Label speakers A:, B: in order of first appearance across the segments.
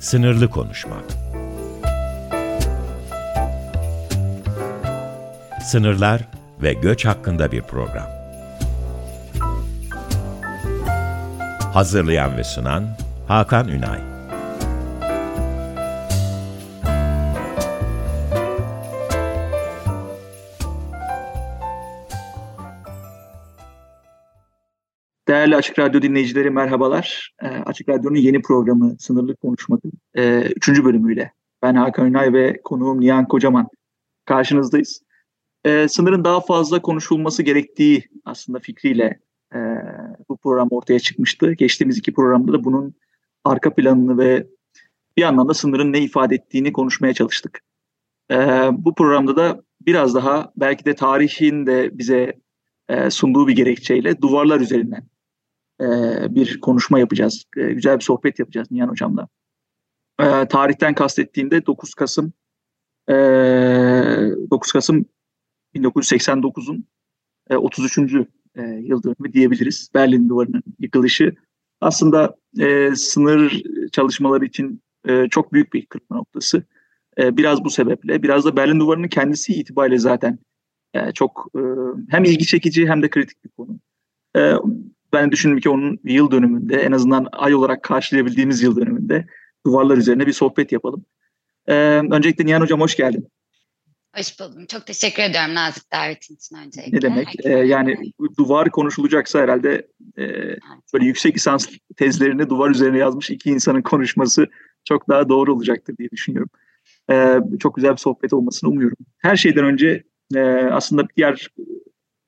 A: Sınırlı konuşma. Sınırlar ve göç hakkında bir program. Hazırlayan ve sunan Hakan Ünay.
B: Değerli Açık Radyo dinleyicileri merhabalar. E, Açık Radyo'nun yeni programı Sınırlı Konuşma'nın e, üçüncü bölümüyle. Ben Hakan Ünay ve konuğum Nihan Kocaman karşınızdayız. E, sınırın daha fazla konuşulması gerektiği aslında fikriyle e, bu program ortaya çıkmıştı. Geçtiğimiz iki programda da bunun arka planını ve bir anlamda sınırın ne ifade ettiğini konuşmaya çalıştık. E, bu programda da biraz daha belki de tarihin de bize e, sunduğu bir gerekçeyle duvarlar üzerinden e, bir konuşma yapacağız. E, güzel bir sohbet yapacağız Nihan Hocam'la. E, tarihten kastettiğimde 9 Kasım e, 9 Kasım 1989'un e, 33. E, yıl dönümü diyebiliriz. Berlin Duvarı'nın yıkılışı. Aslında sınır çalışmaları için çok büyük bir kırılma noktası. Biraz bu sebeple, biraz da Berlin Duvarı'nın kendisi itibariyle zaten çok hem ilgi çekici hem de kritik bir konu. Ben düşündüm ki onun yıl dönümünde en azından ay olarak karşılayabildiğimiz yıl dönümünde duvarlar üzerine bir sohbet yapalım. Ee, öncelikle Nihan Hocam hoş geldin.
C: Hoş buldum. Çok teşekkür ediyorum nazik davetin için öncelikle.
B: Ne demek? Ee, yani duvar konuşulacaksa herhalde e, böyle yüksek lisans tezlerini duvar üzerine yazmış iki insanın konuşması çok daha doğru olacaktır diye düşünüyorum. Ee, çok güzel bir sohbet olmasını umuyorum. Her şeyden önce e, aslında diğer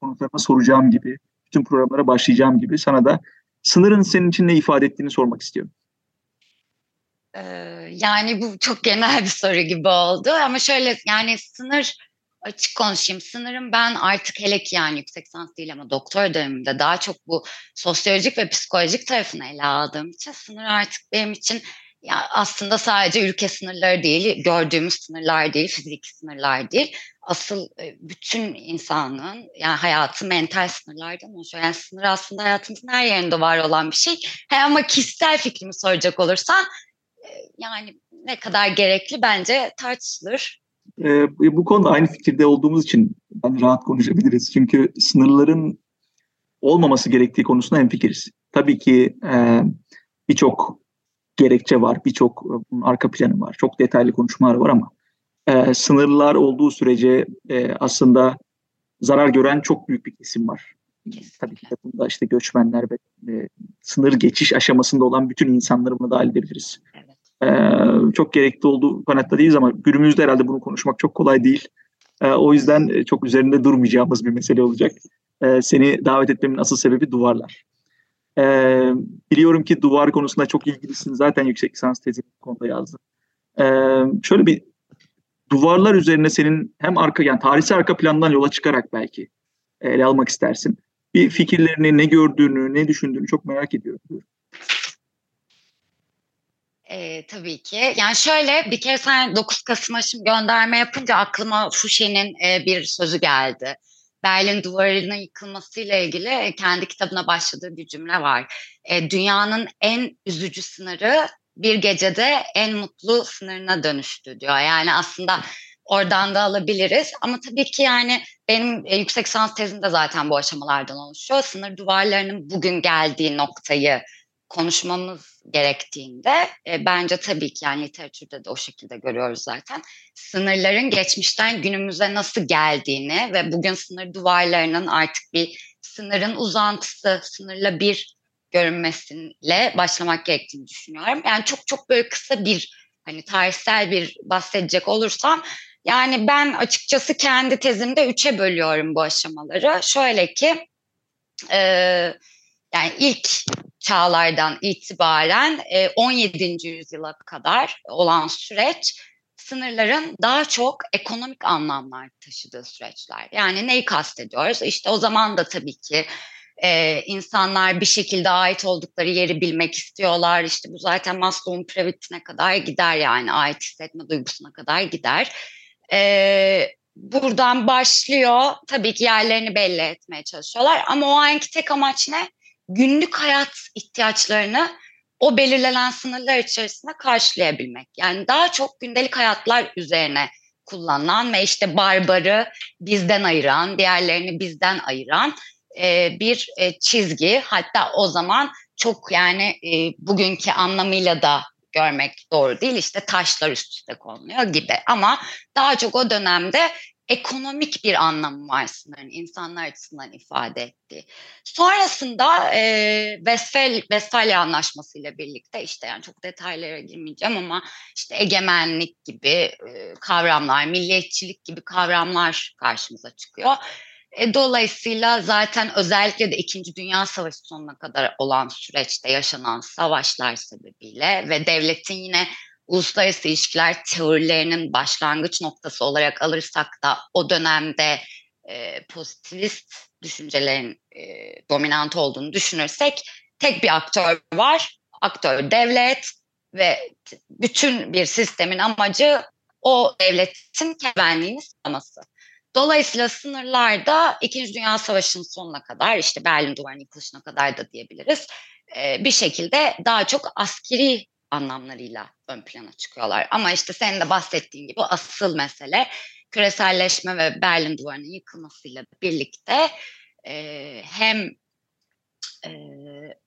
B: konuklarıma soracağım gibi bütün programlara başlayacağım gibi sana da sınırın senin için ne ifade ettiğini sormak istiyorum.
C: Ee, yani bu çok genel bir soru gibi oldu ama şöyle yani sınır açık konuşayım. Sınırın ben artık hele ki yani yüksek lisans değil ama doktor döneminde daha çok bu sosyolojik ve psikolojik tarafını ele aldığım için sınır artık benim için ya aslında sadece ülke sınırları değil, gördüğümüz sınırlar değil, fiziki sınırlar değil. Asıl bütün insanın yani hayatı mental sınırlardan oluşuyor. Yani sınır aslında hayatımızın her yerinde var olan bir şey. He ama kişisel fikrimi soracak olursan yani ne kadar gerekli bence tartışılır.
B: Ee, bu konuda aynı fikirde olduğumuz için ben rahat konuşabiliriz. Çünkü sınırların olmaması gerektiği konusunda hemfikiriz. Tabii ki e, birçok gerekçe var, birçok arka planı var, çok detaylı konuşmalar var ama e, sınırlar olduğu sürece e, aslında zarar gören çok büyük bir kesim var. Kesinlikle. Tabii ki bunda işte göçmenler ve e, sınır geçiş aşamasında olan bütün insanları buna dahil edebiliriz. Evet. Ee, çok gerekli olduğu kanaatta değiliz ama günümüzde herhalde bunu konuşmak çok kolay değil. Ee, o yüzden çok üzerinde durmayacağımız bir mesele olacak. Ee, seni davet etmemin asıl sebebi duvarlar. Ee, biliyorum ki duvar konusunda çok ilgilisin. Zaten yüksek lisans tezi konuda yazdın. Ee, şöyle bir duvarlar üzerine senin hem arka yani tarihsel arka plandan yola çıkarak belki ele almak istersin. Bir fikirlerini, ne gördüğünü, ne düşündüğünü çok merak ediyorum.
C: E, tabii ki. Yani şöyle bir kere sen 9 Kasım'a şimdi gönderme yapınca aklıma Fouché'nin e, bir sözü geldi. Berlin duvarının yıkılmasıyla ilgili kendi kitabına başladığı bir cümle var. E, dünyanın en üzücü sınırı bir gecede en mutlu sınırına dönüştü diyor. Yani aslında oradan da alabiliriz. Ama tabii ki yani benim e, yüksek sans tezim de zaten bu aşamalardan oluşuyor. Sınır duvarlarının bugün geldiği noktayı konuşmamız gerektiğinde e, bence tabii ki yani literatürde de o şekilde görüyoruz zaten. Sınırların geçmişten günümüze nasıl geldiğini ve bugün sınır duvarlarının artık bir sınırın uzantısı, sınırla bir görünmesiyle başlamak gerektiğini düşünüyorum. Yani çok çok böyle kısa bir hani tarihsel bir bahsedecek olursam yani ben açıkçası kendi tezimde üçe bölüyorum bu aşamaları. Şöyle ki e, yani ilk çağlardan itibaren 17. yüzyıla kadar olan süreç sınırların daha çok ekonomik anlamlar taşıdığı süreçler. Yani neyi kastediyoruz? İşte o zaman da tabii ki e, insanlar bir şekilde ait oldukları yeri bilmek istiyorlar. İşte bu zaten Maslow'un piramidine kadar gider yani ait hissetme duygusuna kadar gider. E, buradan başlıyor. Tabii ki yerlerini belli etmeye çalışıyorlar ama o anki tek amaç ne? Günlük hayat ihtiyaçlarını o belirlenen sınırlar içerisinde karşılayabilmek. Yani daha çok gündelik hayatlar üzerine kullanılan ve işte barbarı bizden ayıran, diğerlerini bizden ayıran e, bir e, çizgi. Hatta o zaman çok yani e, bugünkü anlamıyla da görmek doğru değil. İşte taşlar üst üste konuluyor gibi. Ama daha çok o dönemde ekonomik bir anlamı var sınırın insanlar açısından ifade ettiği. Sonrasında e, Westfal, Westfalia Anlaşması ile birlikte işte yani çok detaylara girmeyeceğim ama işte egemenlik gibi e, kavramlar, milliyetçilik gibi kavramlar karşımıza çıkıyor. E, dolayısıyla zaten özellikle de İkinci Dünya Savaşı sonuna kadar olan süreçte yaşanan savaşlar sebebiyle ve devletin yine uluslararası ilişkiler teorilerinin başlangıç noktası olarak alırsak da o dönemde e, pozitivist düşüncelerin e, dominant olduğunu düşünürsek tek bir aktör var. Aktör devlet ve bütün bir sistemin amacı o devletin güvenliğini sağlaması. Dolayısıyla sınırlarda İkinci Dünya Savaşı'nın sonuna kadar işte Berlin Duvarı'nın yıkılışına kadar da diyebiliriz. E, bir şekilde daha çok askeri anlamlarıyla ön plana çıkıyorlar. Ama işte senin de bahsettiğin gibi asıl mesele küreselleşme ve Berlin Duvarı'nın yıkılmasıyla birlikte e, hem e,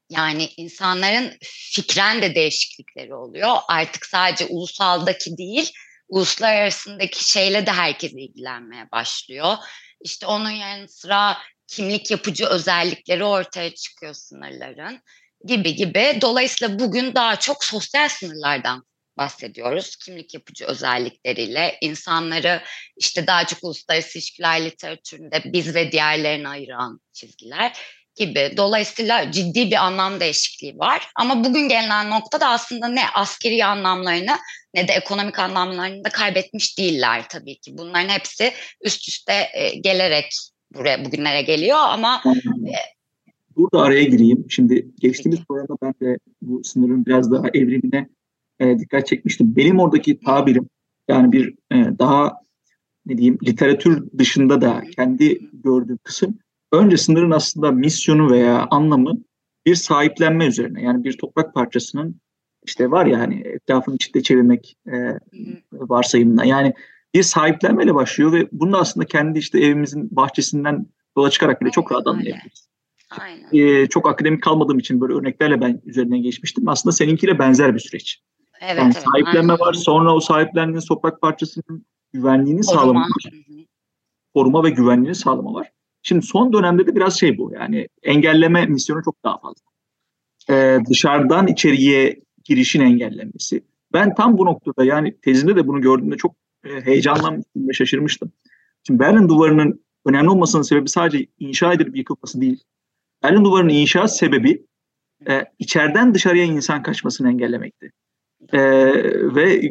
C: yani insanların fikren de değişiklikleri oluyor. Artık sadece ulusaldaki değil, uluslararasındaki şeyle de herkes ilgilenmeye başlıyor. İşte onun yanı sıra kimlik yapıcı özellikleri ortaya çıkıyor sınırların gibi gibi. Dolayısıyla bugün daha çok sosyal sınırlardan bahsediyoruz. Kimlik yapıcı özellikleriyle insanları işte daha çok uluslararası ilişkiler literatüründe biz ve diğerlerini ayıran çizgiler gibi. Dolayısıyla ciddi bir anlam değişikliği var. Ama bugün gelinen noktada aslında ne askeri anlamlarını ne de ekonomik anlamlarını da kaybetmiş değiller tabii ki. Bunların hepsi üst üste e, gelerek buraya bugünlere geliyor ama e,
B: Burada araya gireyim. Şimdi geçtiğimiz programda ben de bu sınırın biraz daha evrimine e, dikkat çekmiştim. Benim oradaki tabirim yani bir e, daha ne diyeyim literatür dışında da kendi gördüğüm kısım önce sınırın aslında misyonu veya anlamı bir sahiplenme üzerine. Yani bir toprak parçasının işte var ya hani etrafını içinde çevirmek e, varsayımına. Yani bir sahiplenmeyle başlıyor ve bunu aslında kendi işte evimizin bahçesinden yola çıkarak bile çok rahat anlayabiliriz. Aynen. Ee, çok akademik kalmadığım için böyle örneklerle ben üzerinden geçmiştim. Aslında seninkiyle benzer bir süreç. Evet, yani evet, sahiplenme aynen. var. Sonra o sahiplendiğin toprak parçasının güvenliğini Koruma. sağlama var. Koruma ve güvenliğini sağlama var. Şimdi son dönemde de biraz şey bu yani engelleme misyonu çok daha fazla. Ee, dışarıdan içeriye girişin engellenmesi. Ben tam bu noktada yani tezinde de bunu gördüğümde çok e, heyecanlanmıştım ve şaşırmıştım. Şimdi Berlin Duvarı'nın önemli olmasının sebebi sadece inşa edilip yıkılması değil. Berlin Duvarı'nın inşa sebebi e, içeriden dışarıya insan kaçmasını engellemekti. E, ve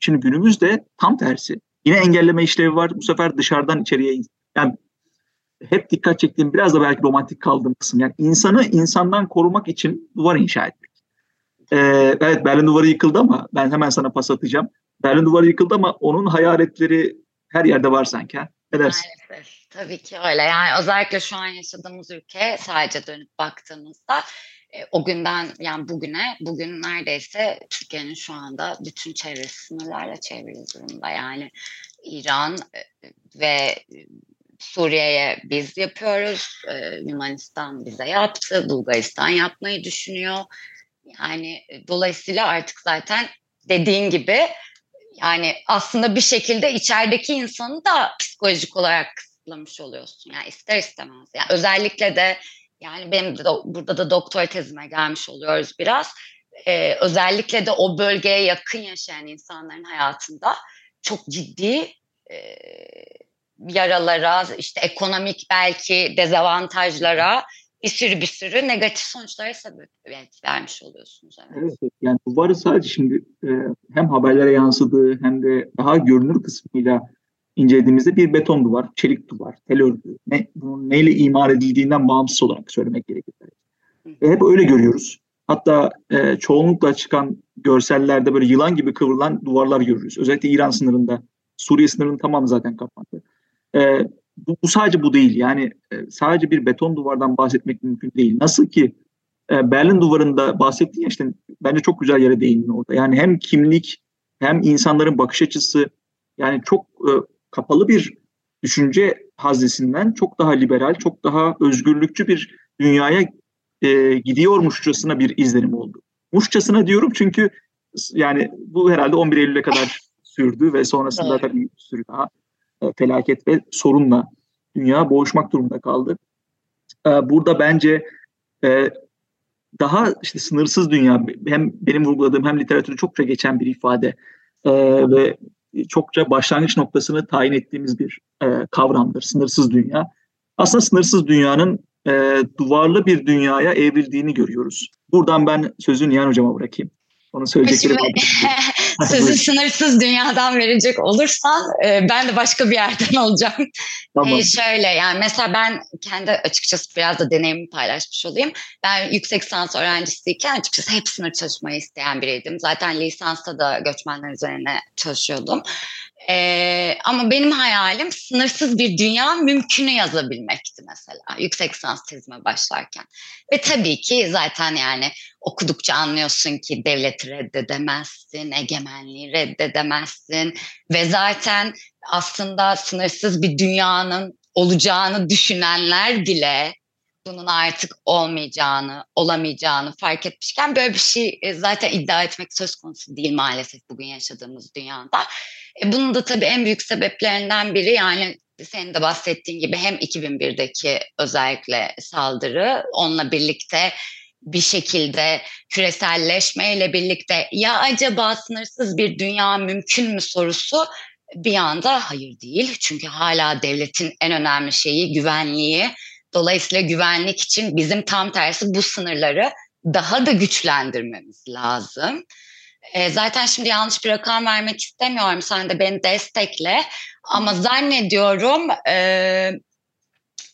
B: şimdi günümüzde tam tersi. Yine engelleme işlevi var. Bu sefer dışarıdan içeriye yani hep dikkat çektiğim biraz da belki romantik kaldığım kısım. Yani insanı insandan korumak için duvar inşa etmek. Ee, evet Berlin Duvarı yıkıldı ama ben hemen sana pas atacağım. Berlin Duvarı yıkıldı ama onun hayaletleri her yerde var sanki. Ne dersin?
C: Maalesef. Tabii ki öyle. Yani özellikle şu an yaşadığımız ülke sadece dönüp baktığımızda e, o günden yani bugüne bugün neredeyse Türkiye'nin şu anda bütün çevresi sınırlarla çevrili durumda. Yani İran e, ve Suriye'ye biz yapıyoruz. E, Yunanistan bize yaptı. Bulgaristan yapmayı düşünüyor. Yani dolayısıyla artık zaten dediğin gibi yani aslında bir şekilde içerideki insanı da psikolojik olarak kısıtlamış oluyorsun. Yani ister istemez. Yani özellikle de yani benim de burada da doktor tezime gelmiş oluyoruz biraz. Ee, özellikle de o bölgeye yakın yaşayan insanların hayatında çok ciddi e, yaralara, işte ekonomik belki dezavantajlara bir sürü bir sürü negatif sonuçlara sebebiyet vermiş oluyorsunuz.
B: Evet. evet yani duvarı sadece şimdi e, hem haberlere yansıdığı hem de daha görünür kısmıyla incelediğimizde bir beton duvar, çelik duvar, tel örgü, ne, bunun neyle imar edildiğinden bağımsız olarak söylemek gerekir. Ve hep öyle görüyoruz. Hatta e, çoğunlukla çıkan görsellerde böyle yılan gibi kıvrılan duvarlar görürüz. Özellikle İran sınırında, Suriye sınırının tamamı zaten kapandı. E, bu, bu sadece bu değil. Yani e, sadece bir beton duvardan bahsetmek mümkün değil. Nasıl ki e, Berlin duvarında bahsettiğin işte bence çok güzel yere değindin orada. Yani hem kimlik hem insanların bakış açısı yani çok e, kapalı bir düşünce haznesinden çok daha liberal, çok daha özgürlükçü bir dünyaya e, gidiyormuşçasına bir izlenim oldu. Muşçasına diyorum çünkü yani bu herhalde 11 Eylül'e kadar sürdü ve sonrasında tabii bir sürü daha felaket ve sorunla dünya boğuşmak durumunda kaldı. E, burada bence e, daha işte sınırsız dünya hem benim vurguladığım hem literatürde çokça geçen bir ifade e, ve çokça başlangıç noktasını tayin ettiğimiz bir e, kavramdır. Sınırsız dünya. Aslında sınırsız dünyanın e, duvarlı bir dünyaya evrildiğini görüyoruz. Buradan ben sözü Nihan Hocam'a bırakayım. Onun söyleyecekleri
C: var. Sözü sınırsız dünyadan verecek olursan e, ben de başka bir yerden alacağım. Tamam. E, şöyle yani mesela ben kendi açıkçası biraz da deneyimimi paylaşmış olayım. Ben yüksek lisans öğrencisiyken açıkçası hep sınır çalışmayı isteyen biriydim. Zaten lisansta da göçmenler üzerine çalışıyordum. Ee, ama benim hayalim sınırsız bir dünya mümkünü yazabilmekti mesela yüksek lisans tezime başlarken. Ve tabii ki zaten yani okudukça anlıyorsun ki devleti reddedemezsin, egemenliği reddedemezsin ve zaten aslında sınırsız bir dünyanın olacağını düşünenler bile bunun artık olmayacağını, olamayacağını fark etmişken böyle bir şey e, zaten iddia etmek söz konusu değil maalesef bugün yaşadığımız dünyada. E bunun da tabii en büyük sebeplerinden biri yani senin de bahsettiğin gibi hem 2001'deki özellikle saldırı onunla birlikte bir şekilde küreselleşmeyle birlikte ya acaba sınırsız bir dünya mümkün mü sorusu bir anda hayır değil. Çünkü hala devletin en önemli şeyi güvenliği. Dolayısıyla güvenlik için bizim tam tersi bu sınırları daha da güçlendirmemiz lazım. E, zaten şimdi yanlış bir rakam vermek istemiyorum. Sen de beni destekle. Ama zannediyorum e,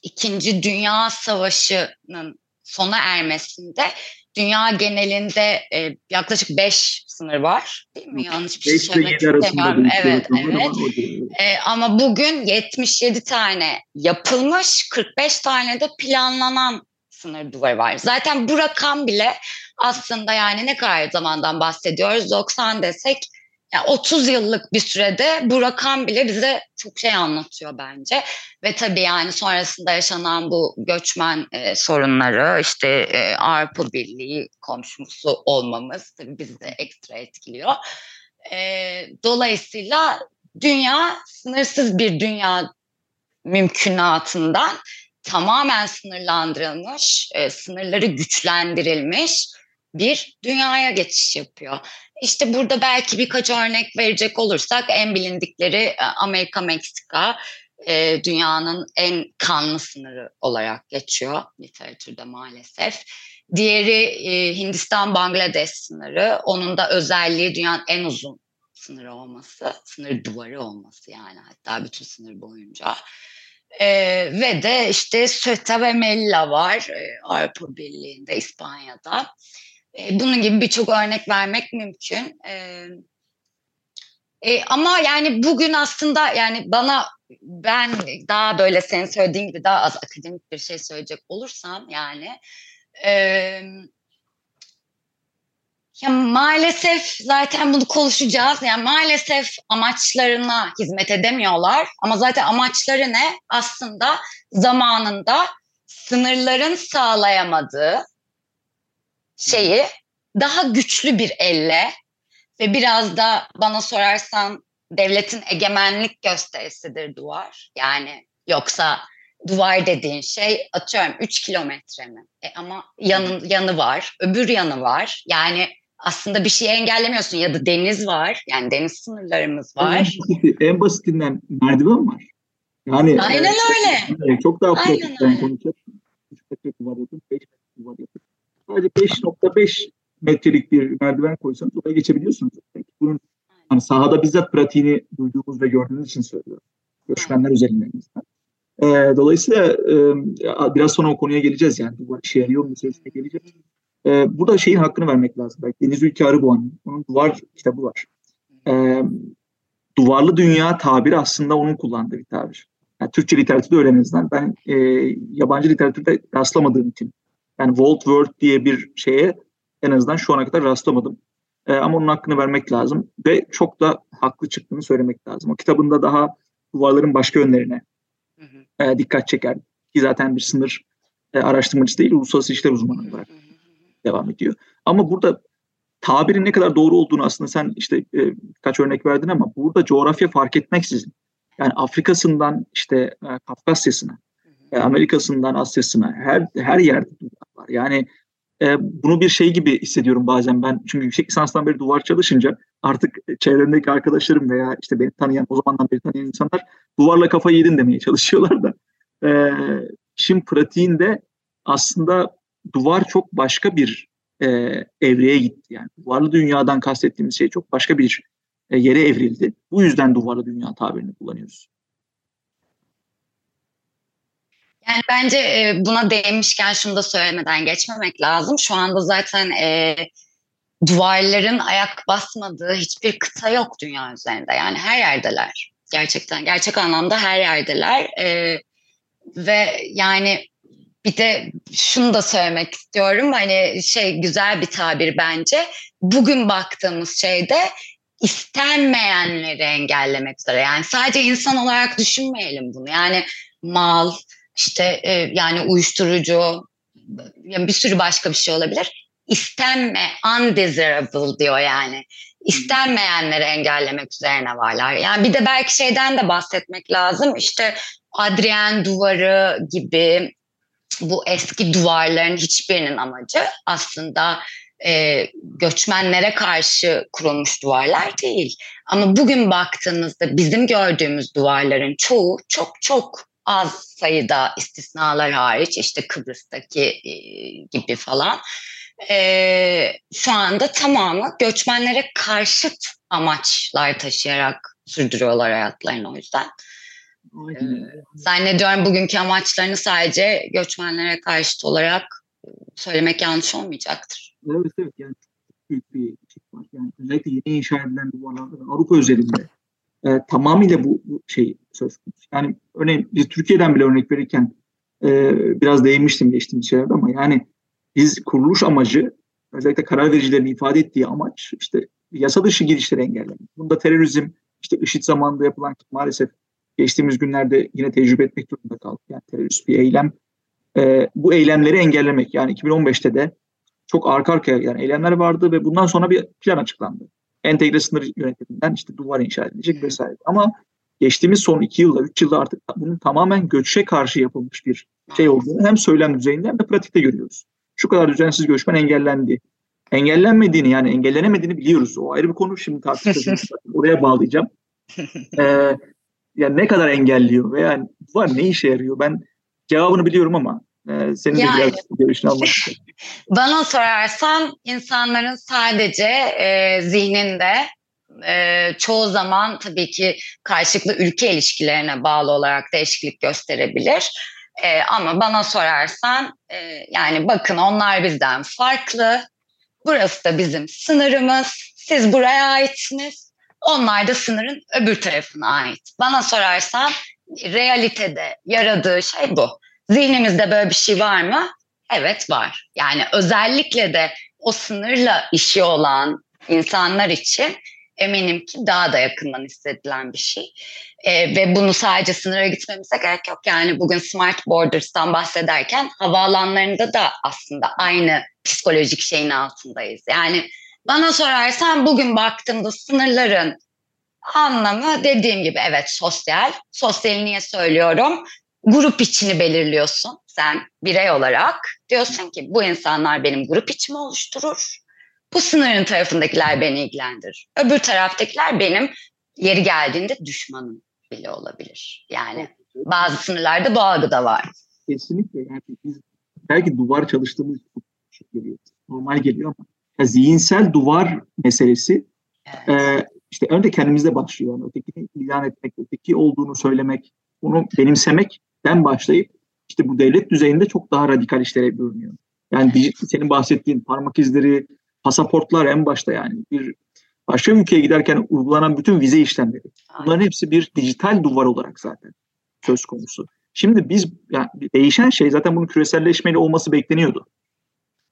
C: İkinci Dünya Savaşı'nın sona ermesinde dünya genelinde e, yaklaşık 5 sınır var. Değil mi? Yanlış bir şey söylemek istemiyorum. Evet, evet. E, ama bugün 77 tane yapılmış, 45 tane de planlanan sınır duvarı var. Zaten bu rakam bile aslında yani ne kadar zamandan bahsediyoruz? 90 desek yani 30 yıllık bir sürede bu rakam bile bize çok şey anlatıyor bence. Ve tabii yani sonrasında yaşanan bu göçmen e, sorunları, işte e, Avrupa Birliği komşusu olmamız tabii bizi de ekstra etkiliyor. E, dolayısıyla dünya sınırsız bir dünya mümkünatından tamamen sınırlandırılmış, e, sınırları güçlendirilmiş bir dünyaya geçiş yapıyor. İşte burada belki birkaç örnek verecek olursak en bilindikleri e, Amerika-Meksika e, dünyanın en kanlı sınırı olarak geçiyor literatürde maalesef. Diğeri e, Hindistan-Bangladeş sınırı. Onun da özelliği dünyanın en uzun sınırı olması, sınır duvarı olması yani hatta bütün sınır boyunca. E, ve de işte Ceuta ve Melilla var Avrupa Birliği'nde, İspanya'da. E, bunun gibi birçok örnek vermek mümkün. E, e, ama yani bugün aslında yani bana ben daha böyle senin söylediğin gibi daha az akademik bir şey söyleyecek olursam yani e, ya maalesef zaten bunu konuşacağız. Yani maalesef amaçlarına hizmet edemiyorlar. Ama zaten amaçları ne? Aslında zamanında sınırların sağlayamadığı şeyi daha güçlü bir elle ve biraz da bana sorarsan devletin egemenlik gösterisidir duvar. Yani yoksa duvar dediğin şey atıyorum 3 kilometre mi? E ama yanı, yanı var, öbür yanı var. Yani aslında bir şeyi engellemiyorsun ya da deniz var. Yani deniz sınırlarımız var. En,
B: basiti, en basitinden merdiven var. Yani
C: Aynen e, öyle.
B: Çok daha pratikten konuşacağız. 3 metre duvar yapın, 5 metre duvar yapın. Sadece 5.5 metrelik bir merdiven koysanız oraya geçebiliyorsunuz. Bunun hani sahada bizzat pratiğini duyduğumuz ve gördüğümüz için söylüyorum. Göçmenler üzerinden. E, dolayısıyla e, biraz sonra o konuya geleceğiz yani. Bu işe yarıyor meselesine geleceğiz. E, burada şeyin hakkını vermek lazım. Belki Deniz Ülke Arıboğan, onun duvar kitabı var. E, duvarlı dünya tabiri aslında onun kullandığı bir tabir. Yani Türkçe literatürde öyle en Ben e, yabancı literatürde rastlamadığım için Yani Walt World diye bir şeye en azından şu ana kadar rastlamadım. E, ama onun hakkını vermek lazım ve çok da haklı çıktığını söylemek lazım. O kitabında daha duvarların başka yönlerine e, dikkat çeker. Ki zaten bir sınır e, araştırmacısı değil, uluslararası işler uzmanı olarak devam ediyor. Ama burada tabirin ne kadar doğru olduğunu aslında sen işte e, birkaç örnek verdin ama burada coğrafya fark etmeksizin yani Afrika'sından işte e, Kafkasya'sına, Amerika'sından Asya'sına her her yerde duvar var. Yani e, bunu bir şey gibi hissediyorum bazen ben. Çünkü yüksek lisanstan beri duvar çalışınca artık çevremdeki arkadaşlarım veya işte beni tanıyan, o zamandan beri tanıyan insanlar duvarla kafayı yedin demeye çalışıyorlar da. E, işin pratiğinde aslında duvar çok başka bir e, evreye gitti. Yani duvarlı dünyadan kastettiğimiz şey çok başka bir e, yere evrildi. Bu yüzden duvarlı dünya tabirini kullanıyoruz.
C: Yani bence e, buna değinmişken şunu da söylemeden geçmemek lazım. Şu anda zaten e, duvarların ayak basmadığı hiçbir kıta yok dünya üzerinde. Yani her yerdeler. Gerçekten gerçek anlamda her yerdeler. E, ve yani bir de şunu da söylemek istiyorum. Hani şey güzel bir tabir bence. Bugün baktığımız şeyde istenmeyenleri engellemek üzere. Yani sadece insan olarak düşünmeyelim bunu. Yani mal, işte e, yani uyuşturucu, yani bir sürü başka bir şey olabilir. İstenme, undesirable diyor yani. İstenmeyenleri engellemek üzerine varlar. Yani bir de belki şeyden de bahsetmek lazım. İşte Adrien duvarı gibi bu eski duvarların hiçbirinin amacı aslında e, göçmenlere karşı kurulmuş duvarlar değil. Ama bugün baktığınızda bizim gördüğümüz duvarların çoğu çok çok az sayıda istisnalar hariç işte Kıbrıs'taki e, gibi falan e, şu anda tamamı göçmenlere karşıt amaçlar taşıyarak sürdürüyorlar hayatlarını o yüzden. Ee, zannediyorum bugünkü amaçlarını sadece göçmenlere karşıt olarak söylemek yanlış olmayacaktır.
B: Evet evet yani çok büyük bir şey var. Yani özellikle yeni inşa edilen duvarlarda Avrupa özelinde e, tamamıyla bu, bu şey söz konusu. Yani örneğin biz Türkiye'den bile örnek verirken e, biraz değinmiştim geçtiğimiz şeylerde ama yani biz kuruluş amacı özellikle karar vericilerin ifade ettiği amaç işte yasa dışı girişleri engellemek. Bunda terörizm, işte IŞİD zamanında yapılan maalesef geçtiğimiz günlerde yine tecrübe etmek durumunda kaldık. Yani terörist bir eylem. E, bu eylemleri engellemek. Yani 2015'te de çok arka arkaya yani eylemler vardı ve bundan sonra bir plan açıklandı. Entegre sınır yönetiminden işte duvar inşa edilecek vesaire. Ama geçtiğimiz son iki yılda, üç yılda artık bunun tamamen göçe karşı yapılmış bir şey olduğunu hem söylem düzeyinde hem de pratikte görüyoruz. Şu kadar düzensiz göçmen engellendi. Engellenmediğini yani engellenemediğini biliyoruz. O ayrı bir konu şimdi tartışacağız. Oraya bağlayacağım. Ee, yani ne kadar engelliyor veya var ne işe yarıyor? Ben cevabını biliyorum ama e, senin yani, de biraz görüşünü almak istiyorum.
C: Bana sorarsan insanların sadece e, zihninde e, çoğu zaman tabii ki karşılıklı ülke ilişkilerine bağlı olarak değişiklik gösterebilir. E, ama bana sorarsan e, yani bakın onlar bizden farklı. Burası da bizim sınırımız. Siz buraya aitsiniz. Onlar da sınırın öbür tarafına ait. Bana sorarsan realitede yaradığı şey bu. Zihnimizde böyle bir şey var mı? Evet var. Yani özellikle de o sınırla işi olan insanlar için eminim ki daha da yakından hissedilen bir şey. E, ve bunu sadece sınıra gitmemize gerek yok. Yani bugün Smart Borders'tan bahsederken havaalanlarında da aslında aynı psikolojik şeyin altındayız. Yani bana sorarsan bugün baktığımda sınırların anlamı dediğim gibi evet sosyal. Sosyal niye söylüyorum? Grup içini belirliyorsun sen birey olarak. Diyorsun ki bu insanlar benim grup içimi oluşturur. Bu sınırın tarafındakiler beni ilgilendirir. Öbür taraftakiler benim yeri geldiğinde düşmanım bile olabilir. Yani bazı sınırlarda bu algı da var.
B: Kesinlikle. Yani biz belki duvar çalıştığımız çok geliyor. Normal geliyor ama ya zihinsel duvar meselesi evet. e, işte önce kendimizde başlıyor. Yani ötekini ilan etmek, öteki olduğunu söylemek, onu benimsemek ben başlayıp işte bu devlet düzeyinde çok daha radikal işlere bürünüyor. Yani senin bahsettiğin parmak izleri, pasaportlar en başta yani bir başka ülkeye giderken uygulanan bütün vize işlemleri. Bunların hepsi bir dijital duvar olarak zaten söz konusu. Şimdi biz yani değişen şey zaten bunun küreselleşmeli olması bekleniyordu.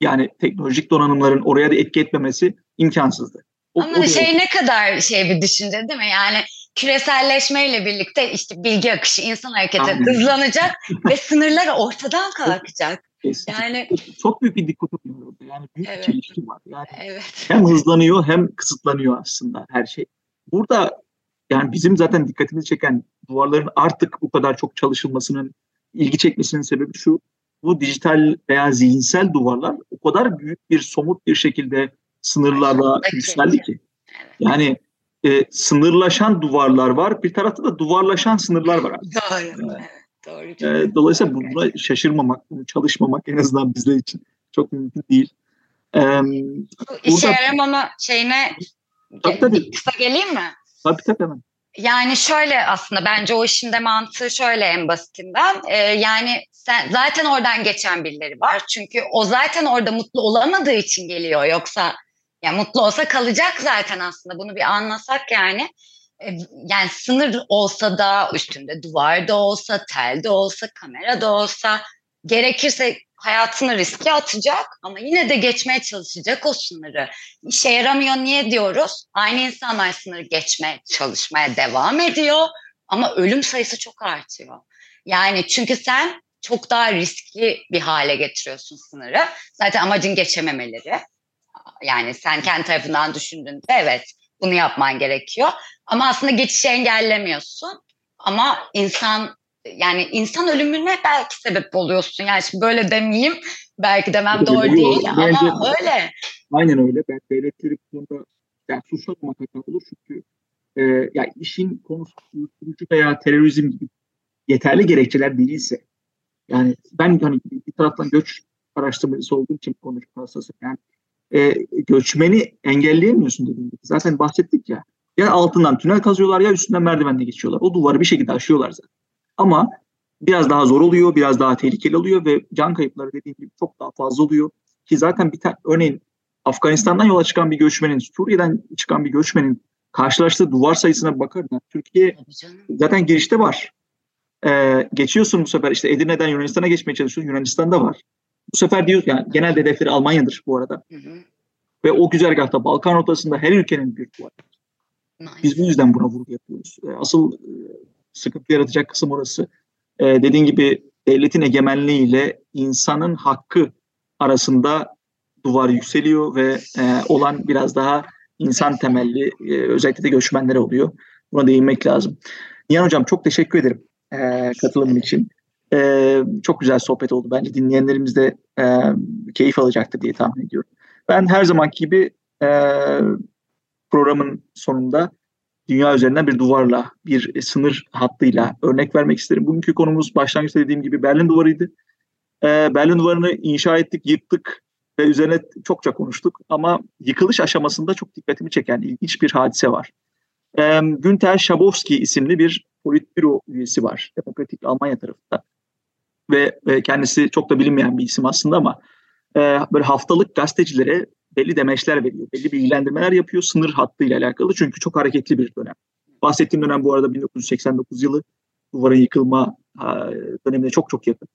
B: Yani teknolojik donanımların oraya da etki etmemesi imkansızdı.
C: O, Ama o şey ne kadar şey bir düşünce değil mi? Yani küreselleşmeyle birlikte işte bilgi akışı, insan hareketi Aynen. hızlanacak ve sınırlar ortadan kalkacak.
B: Yani çok büyük bir dikotomi orada. Yani büyük evet. bir çelişki var. Yani evet. hem hızlanıyor hem kısıtlanıyor aslında her şey. Burada yani bizim zaten dikkatimizi çeken duvarların artık bu kadar çok çalışılmasının, ilgi çekmesinin sebebi şu. Bu dijital veya zihinsel duvarlar o kadar büyük bir somut bir şekilde sınırlarla yükseldi ki. Yani e, sınırlaşan duvarlar var. Bir tarafta da duvarlaşan sınırlar var.
C: Doğru. Doğru.
B: E, dolayısıyla buna şaşırmamak, çalışmamak en azından bizler için çok mümkün değil.
C: E, Bu işe burada... yaramama şeyine tabii, tabii. kısa geleyim mi?
B: Tabii tabii hemen.
C: Yani şöyle aslında bence o işin de mantığı şöyle en basitinden. Ee, yani sen zaten oradan geçen birileri var. Çünkü o zaten orada mutlu olamadığı için geliyor. Yoksa ya mutlu olsa kalacak zaten aslında. Bunu bir anlasak yani. Ee, yani sınır olsa da üstünde duvar da olsa, tel de olsa, kamera da olsa gerekirse hayatını riske atacak ama yine de geçmeye çalışacak o sınırı. İşe yaramıyor niye diyoruz? Aynı insanlar sınırı geçmeye çalışmaya devam ediyor ama ölüm sayısı çok artıyor. Yani çünkü sen çok daha riskli bir hale getiriyorsun sınırı. Zaten amacın geçememeleri. Yani sen kendi tarafından düşündüğünde evet bunu yapman gerekiyor. Ama aslında geçişi engellemiyorsun. Ama insan yani insan ölümüne belki sebep oluyorsun. Yani şimdi böyle demeyeyim. Belki demem doğru değil, değil Bence, ama öyle.
B: Aynen öyle. Ben devletleri bu konuda yani suçlatmak hata olur çünkü e, yani işin konusu uyuşturucu veya terörizm gibi yeterli gerekçeler değilse yani ben hani bir taraftan göç araştırmacısı olduğum için konuşma hassası yani e, göçmeni engelleyemiyorsun dediğim gibi. Zaten bahsettik ya. Ya altından tünel kazıyorlar ya üstünden merdivenle geçiyorlar. O duvarı bir şekilde aşıyorlar zaten. Ama biraz daha zor oluyor, biraz daha tehlikeli oluyor ve can kayıpları dediğim gibi çok daha fazla oluyor. Ki zaten bir tane örneğin Afganistan'dan yola çıkan bir göçmenin, Suriye'den çıkan bir göçmenin karşılaştığı duvar sayısına bakarsan Türkiye zaten girişte var. Ee, geçiyorsun bu sefer işte Edirne'den Yunanistan'a geçmeye çalışıyorsun. Yunanistan'da var. Bu sefer diyor yani genel hedefleri Almanya'dır bu arada. Hı hı. Ve o güzergahta Balkan rotasında her ülkenin bir duvar. Nice. Biz bu yüzden buna vurgu yapıyoruz. Ee, asıl e, sıkıntı yaratacak kısım orası. Ee, dediğin gibi devletin egemenliği ile insanın hakkı arasında duvar yükseliyor ve e, olan biraz daha insan temelli e, özellikle de göçmenlere oluyor. Buna değinmek lazım. Nihan Hocam çok teşekkür ederim e, katılımın için. E, çok güzel sohbet oldu. Bence dinleyenlerimiz de e, keyif alacaktır diye tahmin ediyorum. Ben her zamanki gibi e, programın sonunda dünya üzerinden bir duvarla, bir sınır hattıyla örnek vermek isterim. Bugünkü konumuz başlangıçta dediğim gibi Berlin Duvarı'ydı. Ee, Berlin Duvarı'nı inşa ettik, yıktık ve üzerine çokça konuştuk. Ama yıkılış aşamasında çok dikkatimi çeken ilginç bir hadise var. Ee, Günter Schabowski isimli bir politbüro üyesi var Demokratik Almanya tarafında. Ve, kendisi çok da bilinmeyen bir isim aslında ama e, böyle haftalık gazetecilere belli demeçler veriyor. Belli bilgilendirmeler yapıyor sınır hattıyla alakalı. Çünkü çok hareketli bir dönem. Bahsettiğim dönem bu arada 1989 yılı duvarın yıkılma dönemine çok çok yakın.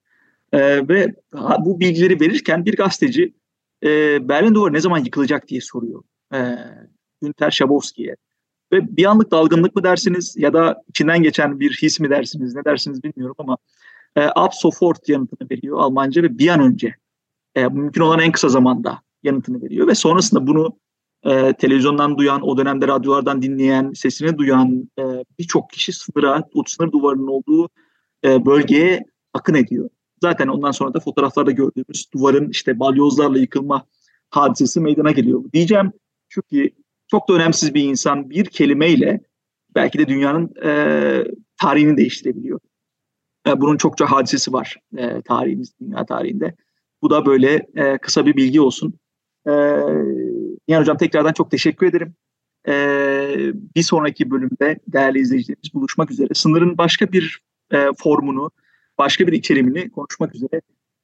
B: Ee, ve bu bilgileri verirken bir gazeteci e, Berlin Duvarı ne zaman yıkılacak diye soruyor. E, Günter Schabowski'ye. Ve bir anlık dalgınlık mı dersiniz ya da içinden geçen bir his mi dersiniz ne dersiniz bilmiyorum ama e, ab sofort yanıtını veriyor Almanca ve bir an önce e, mümkün olan en kısa zamanda yanıtını veriyor ve sonrasında bunu e, televizyondan duyan, o dönemde radyolardan dinleyen, sesini duyan e, birçok kişi sınıra, o sınır duvarının olduğu e, bölgeye akın ediyor. Zaten ondan sonra da fotoğraflarda gördüğümüz duvarın işte balyozlarla yıkılma hadisesi meydana geliyor. Diyeceğim çünkü çok da önemsiz bir insan bir kelimeyle belki de dünyanın e, tarihini değiştirebiliyor. E, bunun çokça hadisesi var e, tarihimiz, dünya tarihinde. Bu da böyle e, kısa bir bilgi olsun. Ee, Nihan Hocam tekrardan çok teşekkür ederim. Ee, bir sonraki bölümde değerli izleyicilerimiz buluşmak üzere. Sınırın başka bir e, formunu, başka bir içerimini konuşmak üzere.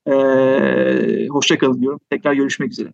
B: Ee, Hoşçakalın diyorum. Tekrar görüşmek üzere.